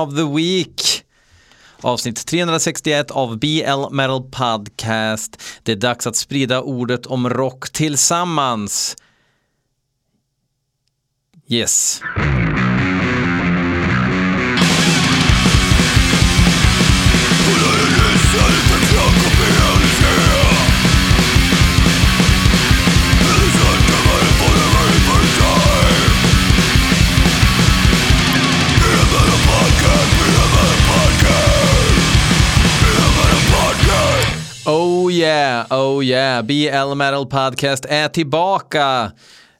of the Week. Avsnitt 361 av BL Metal Podcast. Det är dags att sprida ordet om rock tillsammans. Yes. Yeah, oh yeah. BL Metal Podcast är tillbaka.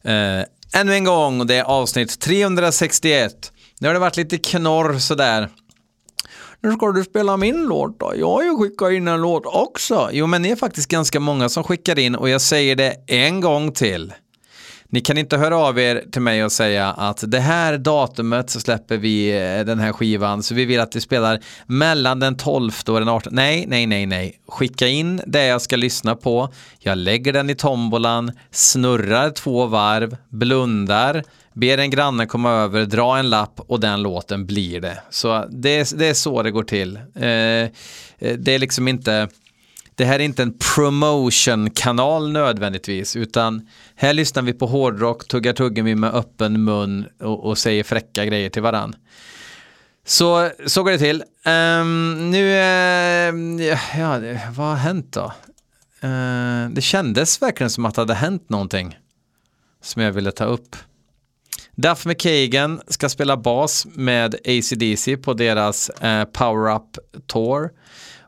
Eh, ännu en gång och det är avsnitt 361. Nu har det varit lite knorr sådär. Nu ska du spela min låt då. Jag har ju skickat in en låt också. Jo, men ni är faktiskt ganska många som skickar in och jag säger det en gång till. Ni kan inte höra av er till mig och säga att det här datumet så släpper vi eh, den här skivan så vi vill att vi spelar mellan den 12 och den 18. Nej, nej, nej, nej. Skicka in det jag ska lyssna på. Jag lägger den i tombolan, snurrar två varv, blundar, ber en granne komma över, dra en lapp och den låten blir det. Så det är, det är så det går till. Eh, eh det är liksom inte det här är inte en promotion-kanal nödvändigtvis, utan här lyssnar vi på hårdrock, tuggar tuggummi med öppen mun och, och säger fräcka grejer till varann. Så, så går det till. Um, nu, uh, ja, vad har hänt då? Uh, det kändes verkligen som att det hade hänt någonting som jag ville ta upp. Duff McKagan ska spela bas med ACDC på deras uh, Power Up Tour.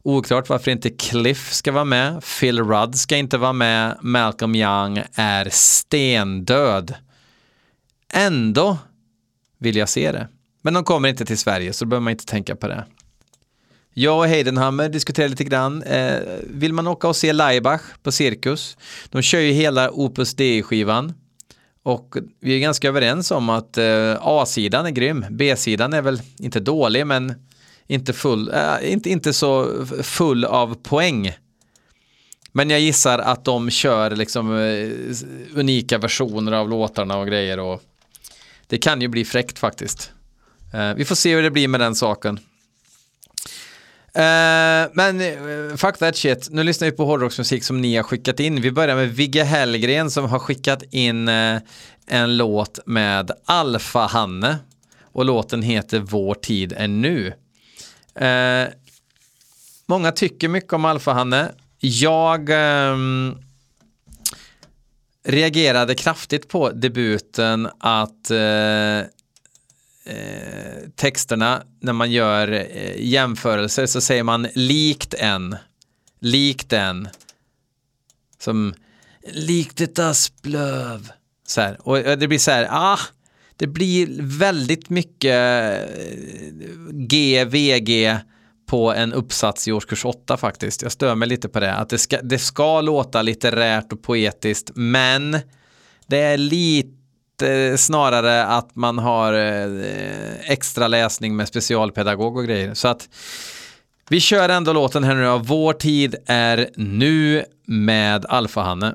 Oklart varför inte Cliff ska vara med. Phil Rudd ska inte vara med. Malcolm Young är stendöd. Ändå vill jag se det. Men de kommer inte till Sverige så då behöver man inte tänka på det. Jag och Heidenhammer diskuterade lite grann. Eh, vill man åka och se Laibach på Cirkus? De kör ju hela Opus Dei-skivan. Och vi är ganska överens om att eh, A-sidan är grym. B-sidan är väl inte dålig men inte, full, äh, inte, inte så full av poäng. Men jag gissar att de kör liksom uh, unika versioner av låtarna och grejer och det kan ju bli fräckt faktiskt. Uh, vi får se hur det blir med den saken. Uh, men fuck that shit, nu lyssnar vi på hårdrocksmusik som ni har skickat in. Vi börjar med Vigge Hellgren som har skickat in en låt med Alfa-Hanne och låten heter Vår tid är nu. Eh, många tycker mycket om Alfahanne. Jag eh, reagerade kraftigt på debuten att eh, eh texterna, när man gör eh, jämförelser så säger man likt en, likt en, som likt ett asplöv. Så här. Och det blir så här, ah, det blir väldigt mycket eh, GVG på en uppsats i årskurs 8 faktiskt. Jag stör mig lite på det. Att det ska, det ska låta litterärt och poetiskt, men det är lite snarare att man har eh, extra läsning med specialpedagog och grejer. Så att vi kör ändå låten här nu då. Vår tid är nu med Alfa-Hanne.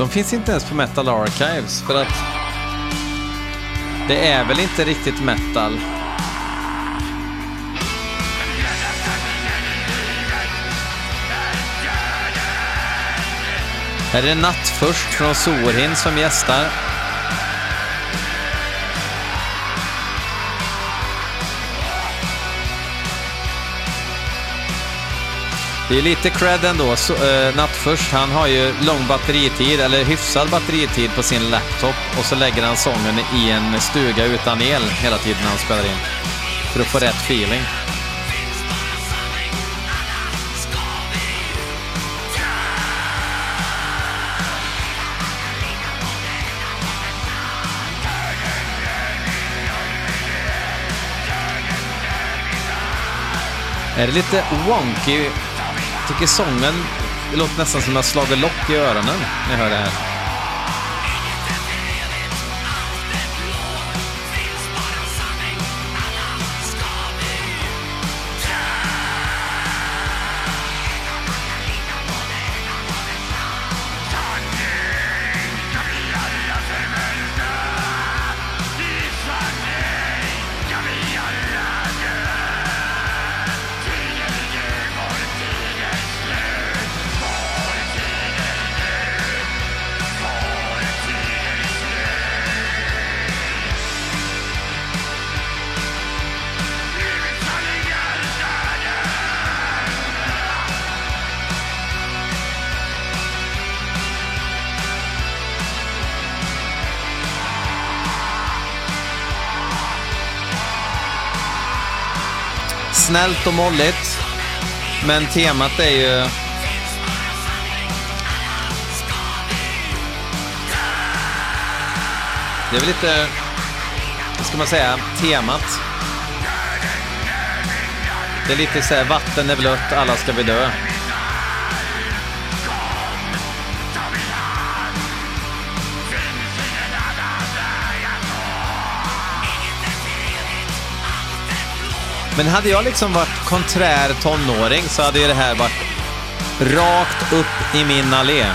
De finns inte ens på Metal Archives för att det är väl inte riktigt metal. Här är det Nattförst från Sorhin som gästar. Det är lite cred ändå. Så, eh, Nattförst, han har ju lång batteritid, eller hyfsad batteritid på sin laptop och så lägger han sången i en stuga utan el hela tiden när han spelar in. För att få rätt feeling. Är det lite wonky tycker sången Det låter nästan som att jag slagit lock i öronen när jag hör det här. Snällt och molligt. Men temat är ju... Det är väl lite, vad ska man säga, temat. Det är lite så här, vatten är blött, alla ska vi dö. Men hade jag liksom varit konträr tonåring så hade ju det här varit rakt upp i min allé.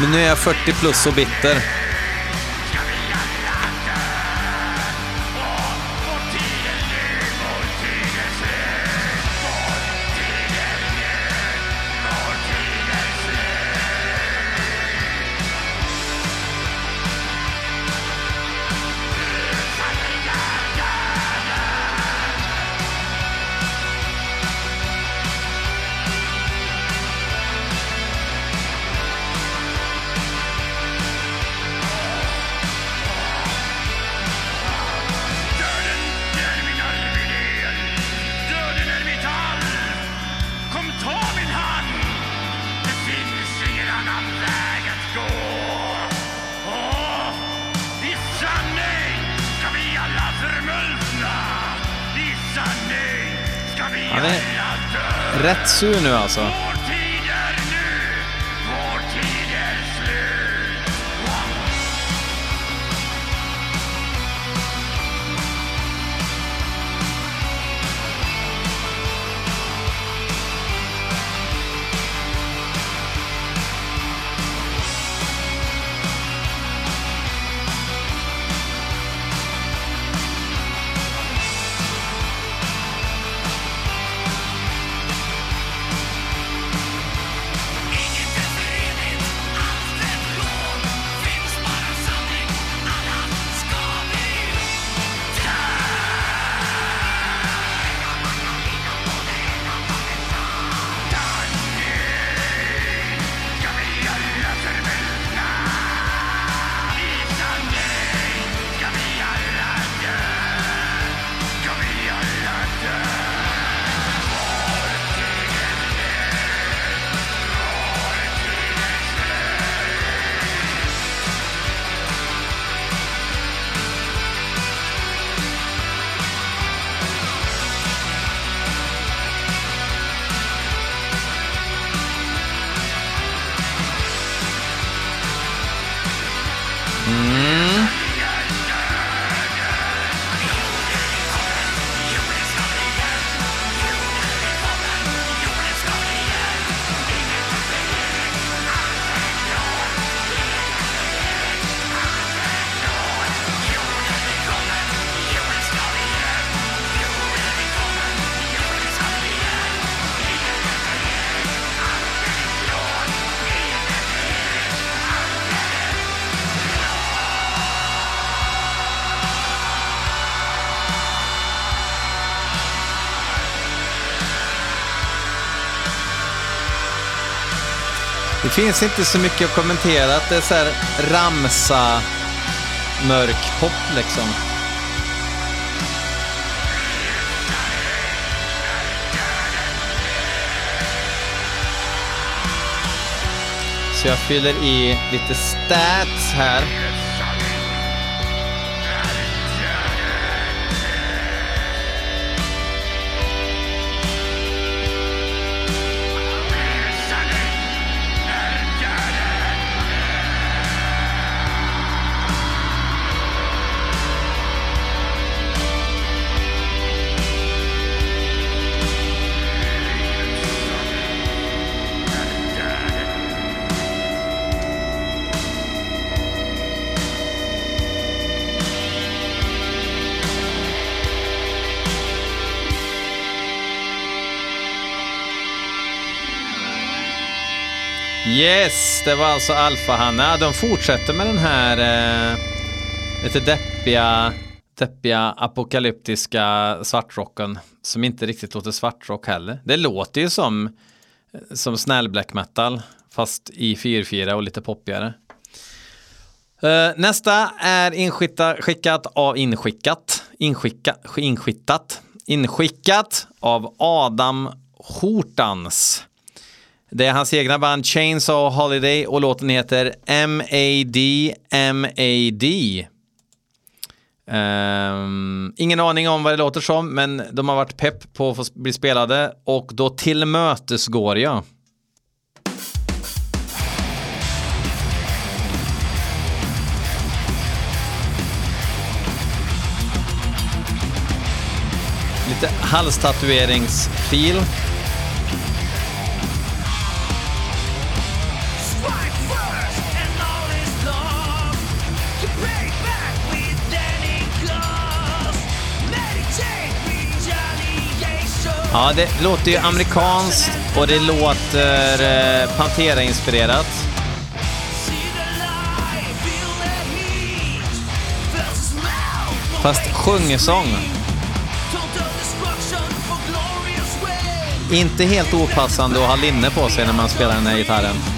Men nu är jag 40 plus och bitter. Rätt sur nu alltså. Det finns inte så mycket att kommentera. att Det är så här ramsa, mörk pop liksom. Så jag fyller i lite stats här. Det var alltså Alfa-Hanna. De fortsätter med den här eh, lite deppiga, deppiga apokalyptiska svartrocken som inte riktigt låter svartrock heller. Det låter ju som, som snäll black metal fast i 4-4 och lite poppigare. Eh, nästa är inskicka, skickat av inskickat, inskicka, inskittat, inskickat av Adam Hortans. Det är hans egna band Chainsaw Holiday och låten heter M.A.D. M.A.D. Um, ehm, ingen aning om vad det låter som, men de har varit pepp på att få bli spelade och då tillmötesgår jag. Lite halstatueringsfil. Ja, det låter ju amerikanskt och det låter eh, Pantera-inspirerat. Fast sjungesång. Inte helt opassande att ha linne på sig när man spelar den här gitarren.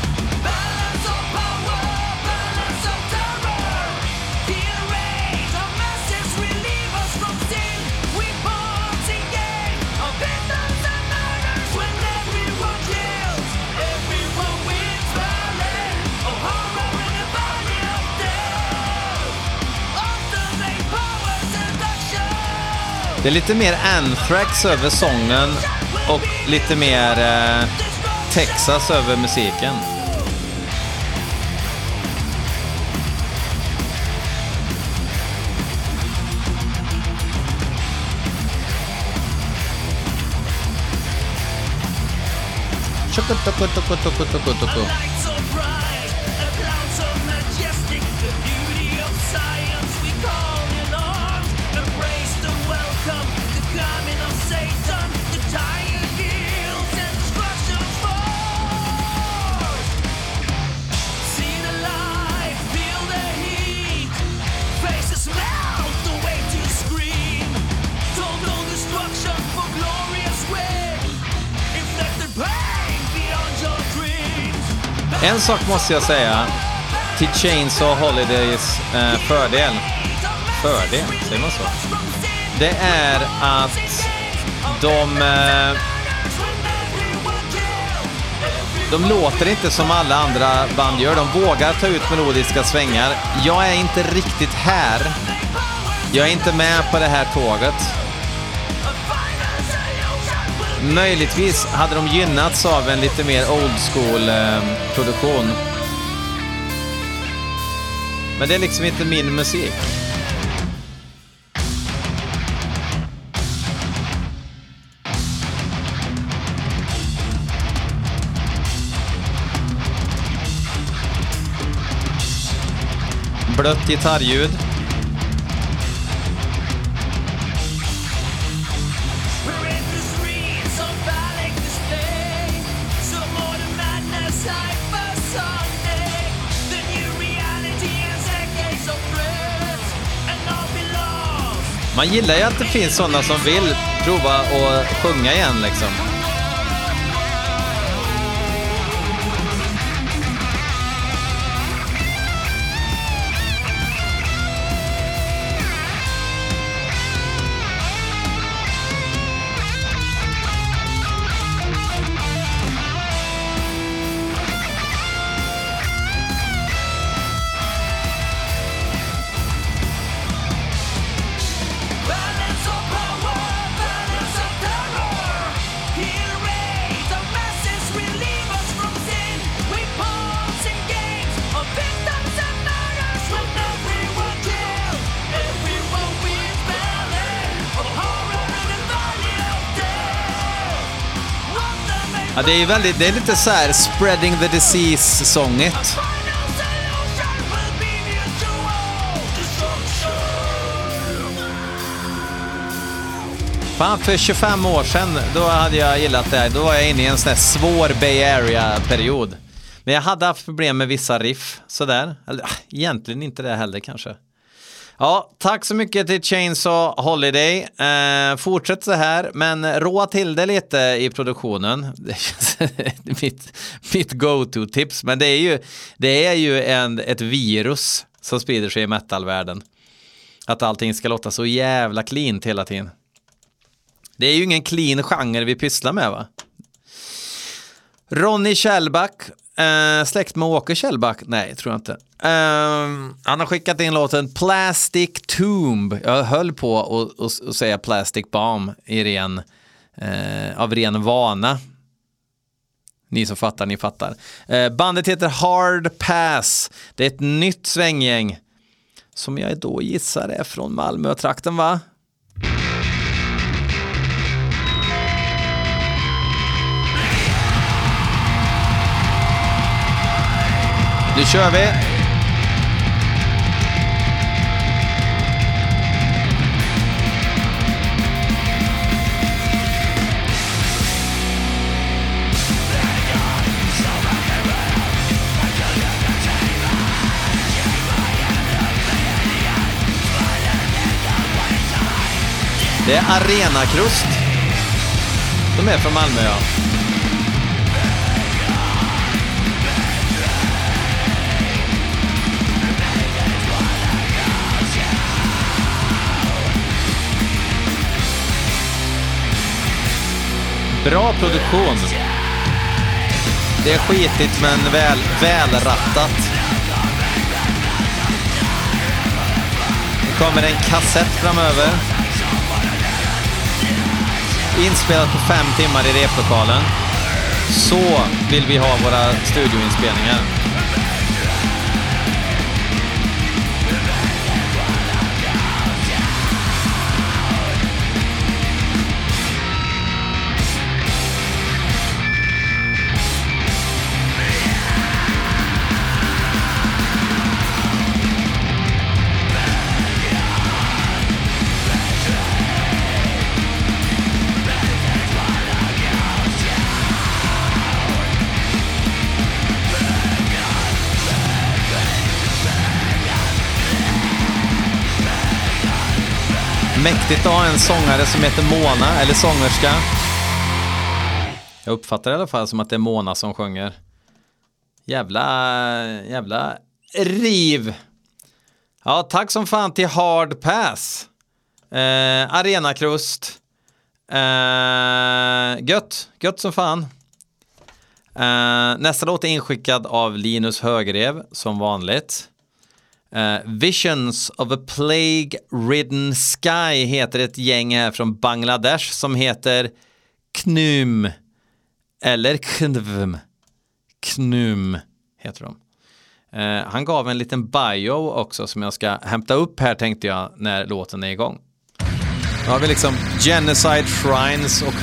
Det är lite mer Anthrax över sången och lite mer eh, Texas över musiken. Tjukutukutukutukutukutuku. light so bright, En sak måste jag säga till Chainsaw Holidays eh, fördel. Fördel, säger man så? Det är att de, eh, de låter inte som alla andra band gör. De vågar ta ut melodiska svängar. Jag är inte riktigt här. Jag är inte med på det här tåget. Möjligtvis hade de gynnats av en lite mer old school eh, produktion. Men det är liksom inte min musik. Blött gitarrljud. Man gillar ju att det finns sådana som vill prova att sjunga igen liksom. Det är ju väldigt, det är lite så här spreading the disease-sångigt. Fan, för 25 år sedan, då hade jag gillat det här. Då var jag inne i en sån här svår Bay Area-period. Men jag hade haft problem med vissa riff sådär. Eller ah, egentligen inte det heller kanske. Ja, tack så mycket till Chainsaw Holiday. Eh, fortsätt så här, men råa till det lite i produktionen. Det mitt, mitt go-to-tips, men det är ju, det är ju en, ett virus som sprider sig i metalvärlden. Att allting ska låta så jävla cleant hela tiden. Det är ju ingen clean genre vi pysslar med va? Ronny Kjellback, Uh, släkt med Åke Kjellback? Nej, tror jag inte. Uh, han har skickat in låten Plastic Tomb. Jag höll på att- att att säga Plastic Bomb i ren, uh, av ren vana. Ni som fattar, ni fattar. Eh, bandet heter Hard Pass. Det är ett nytt svänggäng som jag då gissar är från Malmö-trakten va? Nu kör vi! Det är Arenakrust. De är från Malmö ja. Bra produktion. Det är skitigt men väl, välrattat. Det kommer en kassett framöver. Inspelat på fem timmar i replokalen. Så vill vi ha våra studioinspelningar. Mäktigt att ha en sångare som heter Mona, eller sångerska. Jag uppfattar det i alla fall som att det är Mona som sjunger. Jävla, jävla riv. Ja, tack som fan till Hard Pass. Eh, Arenakrust. Eh, gött, gött som fan. Eh, nästa låt är inskickad av Linus Högrev, som vanligt. Uh, Visions of a Plague-Ridden Sky heter ett gäng här från Bangladesh som heter Knum. Eller Knvm. Knum heter de. Uh, han gav en liten bio också som jag ska hämta upp här tänkte jag när låten är igång. Nu har vi liksom Genocide Shrines och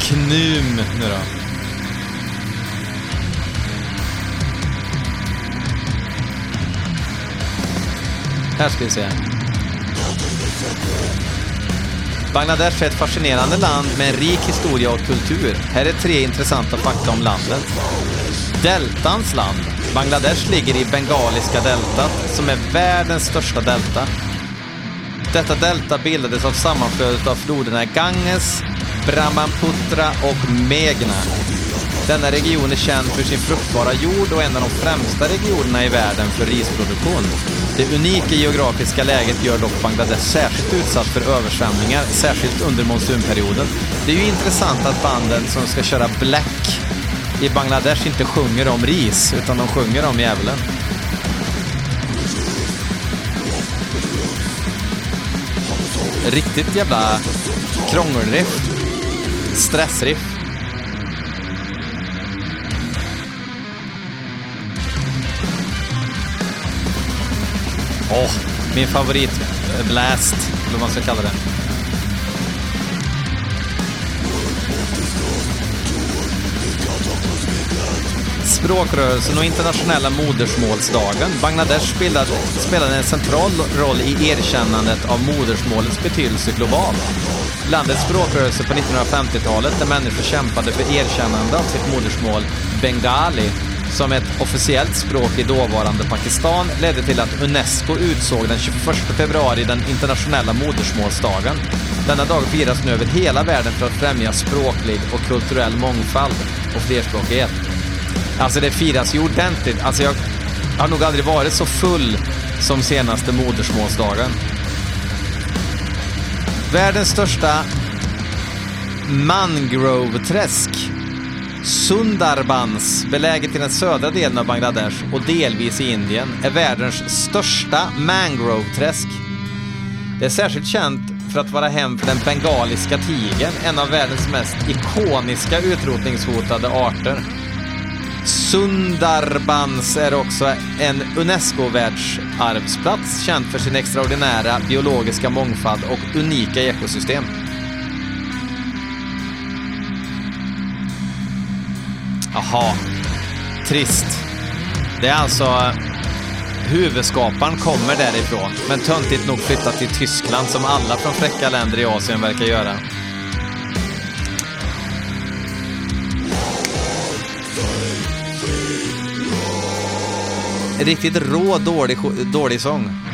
Knum nu då. Här ska vi se. Bangladesh är ett fascinerande land med en rik historia och kultur. Här är tre intressanta fakta om landet. Deltans land. Bangladesh ligger i Bengaliska deltat, som är världens största delta. Detta delta bildades av sammanflödet av floderna Ganges, Brahmaputra och Meghna. Denna region är känd för sin fruktbara jord och en av de främsta regionerna i världen för risproduktion. Det unika geografiska läget gör dock Bangladesh särskilt utsatt för översvämningar, särskilt under monsunperioden. Det är ju intressant att banden som ska köra Black i Bangladesh inte sjunger om ris, utan de sjunger om djävulen. Riktigt jävla krångelriff. Stressriff. Åh, min favorit eh, Blast, eller vad man ska kalla det. Språkrörelsen och internationella modersmålsdagen. Bangladesh spelade, spelade en central roll i erkännandet av modersmålets betydelse globalt. Landets språkrörelse på 1950-talet, där människor kämpade för erkännande av sitt modersmål bengali, som ett officiellt språk i dåvarande Pakistan ledde till att Unesco utsåg den 21 februari den internationella modersmålsdagen. Denna dag firas nu över hela världen för att främja språklig och kulturell mångfald och flerspråkighet. Alltså det firas ju ordentligt. Alltså jag har nog aldrig varit så full som senaste modersmålsdagen. Världens största mangroveträsk Sundarbans, beläget i den södra delen av Bangladesh och delvis i Indien, är världens största mangroveträsk. Det är särskilt känt för att vara hem för den bengaliska tigern, en av världens mest ikoniska utrotningshotade arter. Sundarbans är också en UNESCO-världsarvsplats känd för sin extraordinära biologiska mångfald och unika ekosystem. Jaha, trist. Det är alltså eh, huvudskaparen kommer därifrån, men töntigt nog flyttat till Tyskland som alla från fräcka länder i Asien verkar göra. Riktigt rå, dålig, dålig sång.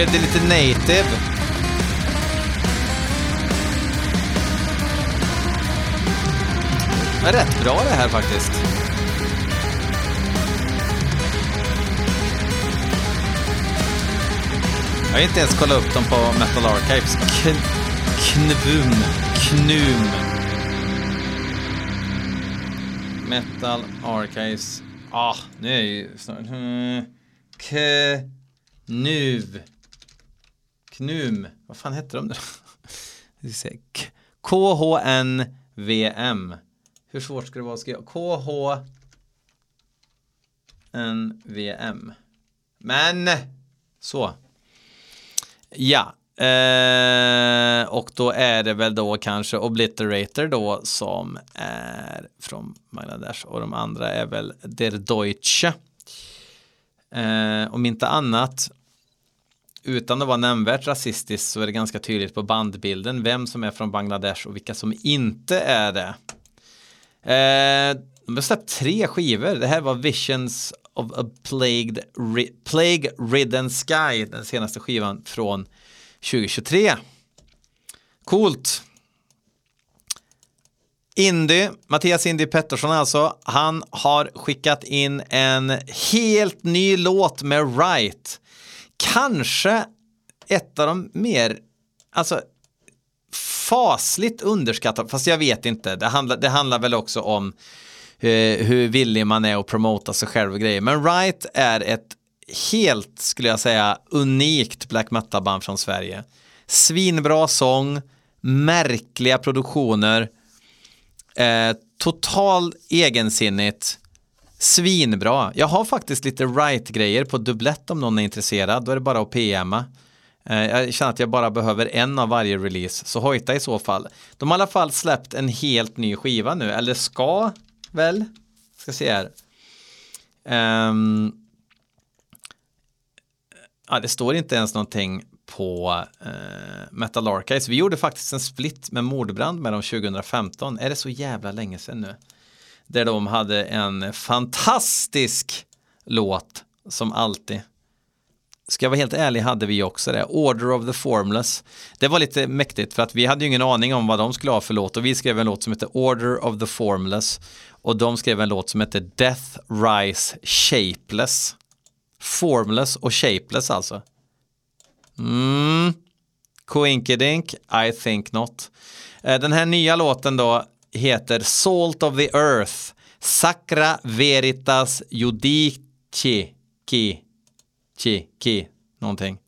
Blev det lite native. Men rätt bra det här faktiskt. Jag har inte ens kollat upp dem på Metal Archives. K knvum. Knum. Metal Archives. Ah, nu är jag ju snart... Knuv. Knum. Vad fan hette de då? KHNVM. Hur svårt ska det vara att skriva? KHNVM. Men! Så. Ja. Eh, och då är det väl då kanske Obliterator då som är från Bangladesh och de andra är väl Der Deutsche. Eh, om inte annat, utan att vara nämnvärt rasistiskt så är det ganska tydligt på bandbilden vem som är från Bangladesh och vilka som inte är det. Eh, de har släppt tre skivor. Det här var Visions of a Plagued, ri, Plague Ridden Sky, den senaste skivan från 2023. Coolt. Indy, Mattias Indy Pettersson alltså, han har skickat in en helt ny låt med Right. Kanske ett av de mer, alltså fasligt underskattat, fast jag vet inte, det handlar, det handlar väl också om eh, hur villig man är att promota sig själv och grejer. Men Right är ett helt, skulle jag säga, unikt black metal-band från Sverige. Svinbra sång, märkliga produktioner, Eh, total egensinnigt. Svinbra. Jag har faktiskt lite right-grejer på dubblett om någon är intresserad. Då är det bara att PMa. Eh, jag känner att jag bara behöver en av varje release. Så hojta i så fall. De har i alla fall släppt en helt ny skiva nu. Eller ska väl? Ska se här. Um, ja, det står inte ens någonting på uh, Metal Archives. Vi gjorde faktiskt en split med Mordbrand med dem 2015. Är det så jävla länge sedan nu? Där de hade en fantastisk låt som alltid. Ska jag vara helt ärlig hade vi också det. Order of the Formless. Det var lite mäktigt för att vi hade ju ingen aning om vad de skulle ha för låt och vi skrev en låt som heter Order of the Formless och de skrev en låt som heter Death Rise Shapeless. Formless och shapeless alltså. Mm. Coinkidink, I think not. Eh, den här nya låten då heter Salt of the Earth. Sacra Veritas Judici. Ki. Ki. Ki. Någonting.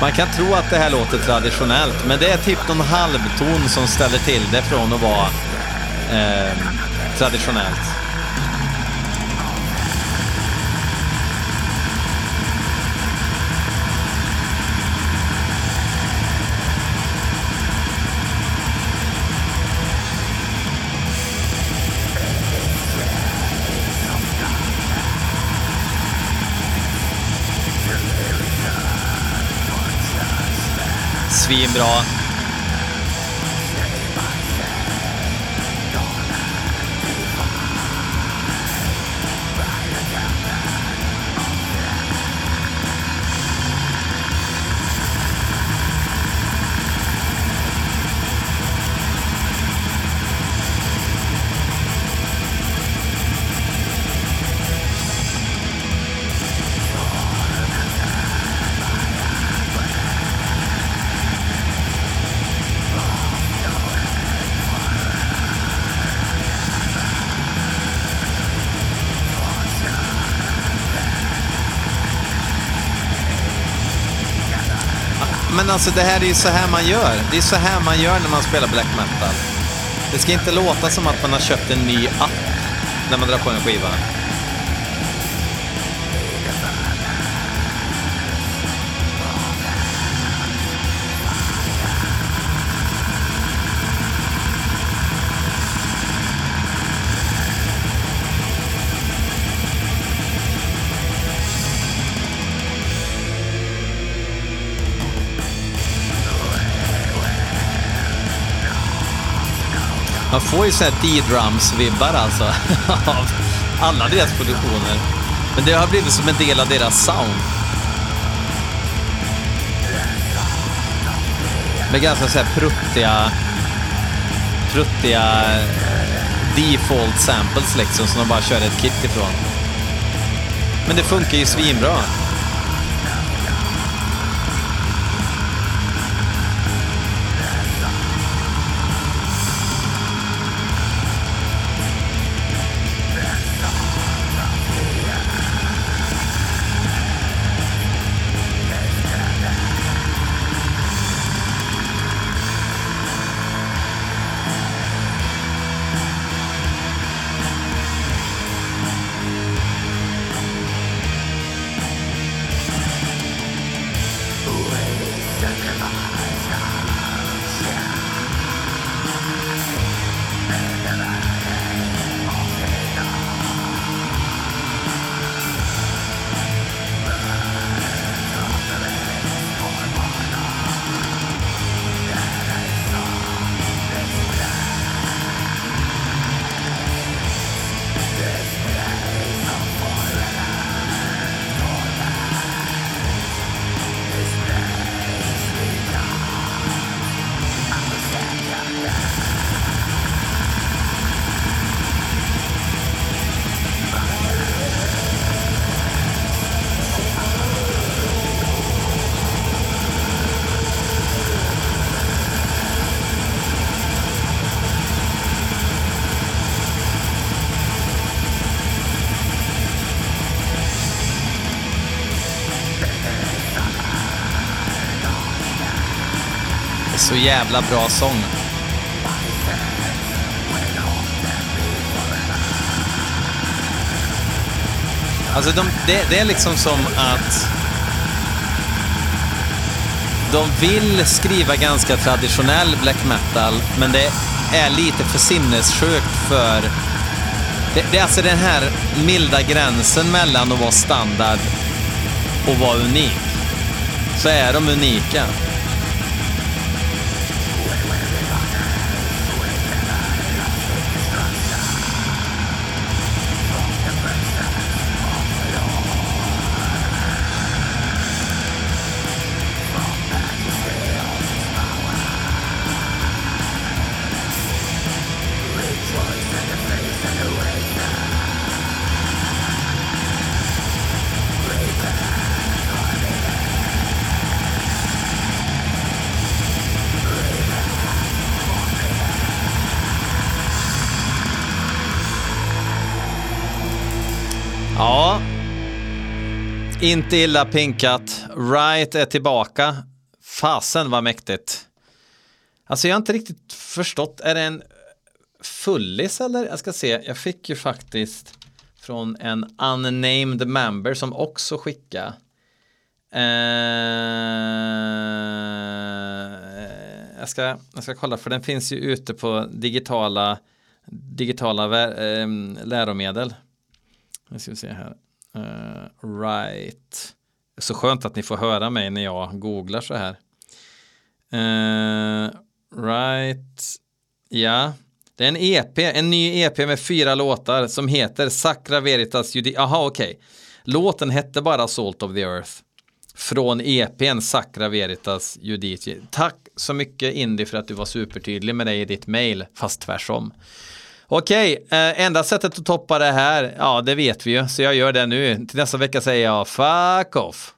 Man kan tro att det här låter traditionellt, men det är typ någon halvton som ställer till det från att vara eh, traditionellt. Svinbra. Men alltså det här är ju så här man gör. Det är så här man gör när man spelar black metal. Det ska inte låta som att man har köpt en ny app när man drar på en skiva. Man får ju såhär D-drums-vibbar alltså av alla deras produktioner. Men det har blivit som en del av deras sound. Med ganska såhär pruttiga, pruttiga default samples liksom som de bara kör ett kit ifrån. Men det funkar ju svinbra. Jävla bra sång. Alltså de, det, det är liksom som att de vill skriva ganska traditionell black metal, men det är lite för sinnessjukt för... Det, det är alltså den här milda gränsen mellan att vara standard och vara unik. Så är de unika. Inte illa pinkat. Right är tillbaka. Fasen vad mäktigt. Alltså jag har inte riktigt förstått. Är det en fullis eller? Jag ska se. Jag fick ju faktiskt från en unnamed member som också skickade. Eh, jag, ska, jag ska kolla för den finns ju ute på digitala digitala eh, läromedel. Nu ska vi se här. Uh, right. Så skönt att ni får höra mig när jag googlar så här. Uh, right. Ja. Det är en EP, en ny EP med fyra låtar som heter Sacra Veritas Judi... Aha, okej. Okay. Låten hette bara Salt of the Earth. Från EPn Sacra Veritas Judici. Tack så mycket Indy för att du var supertydlig med dig i ditt mail, fast tvärsom. Okej, eh, enda sättet att toppa det här, ja det vet vi ju, så jag gör det nu. Till nästa vecka säger jag fuck off.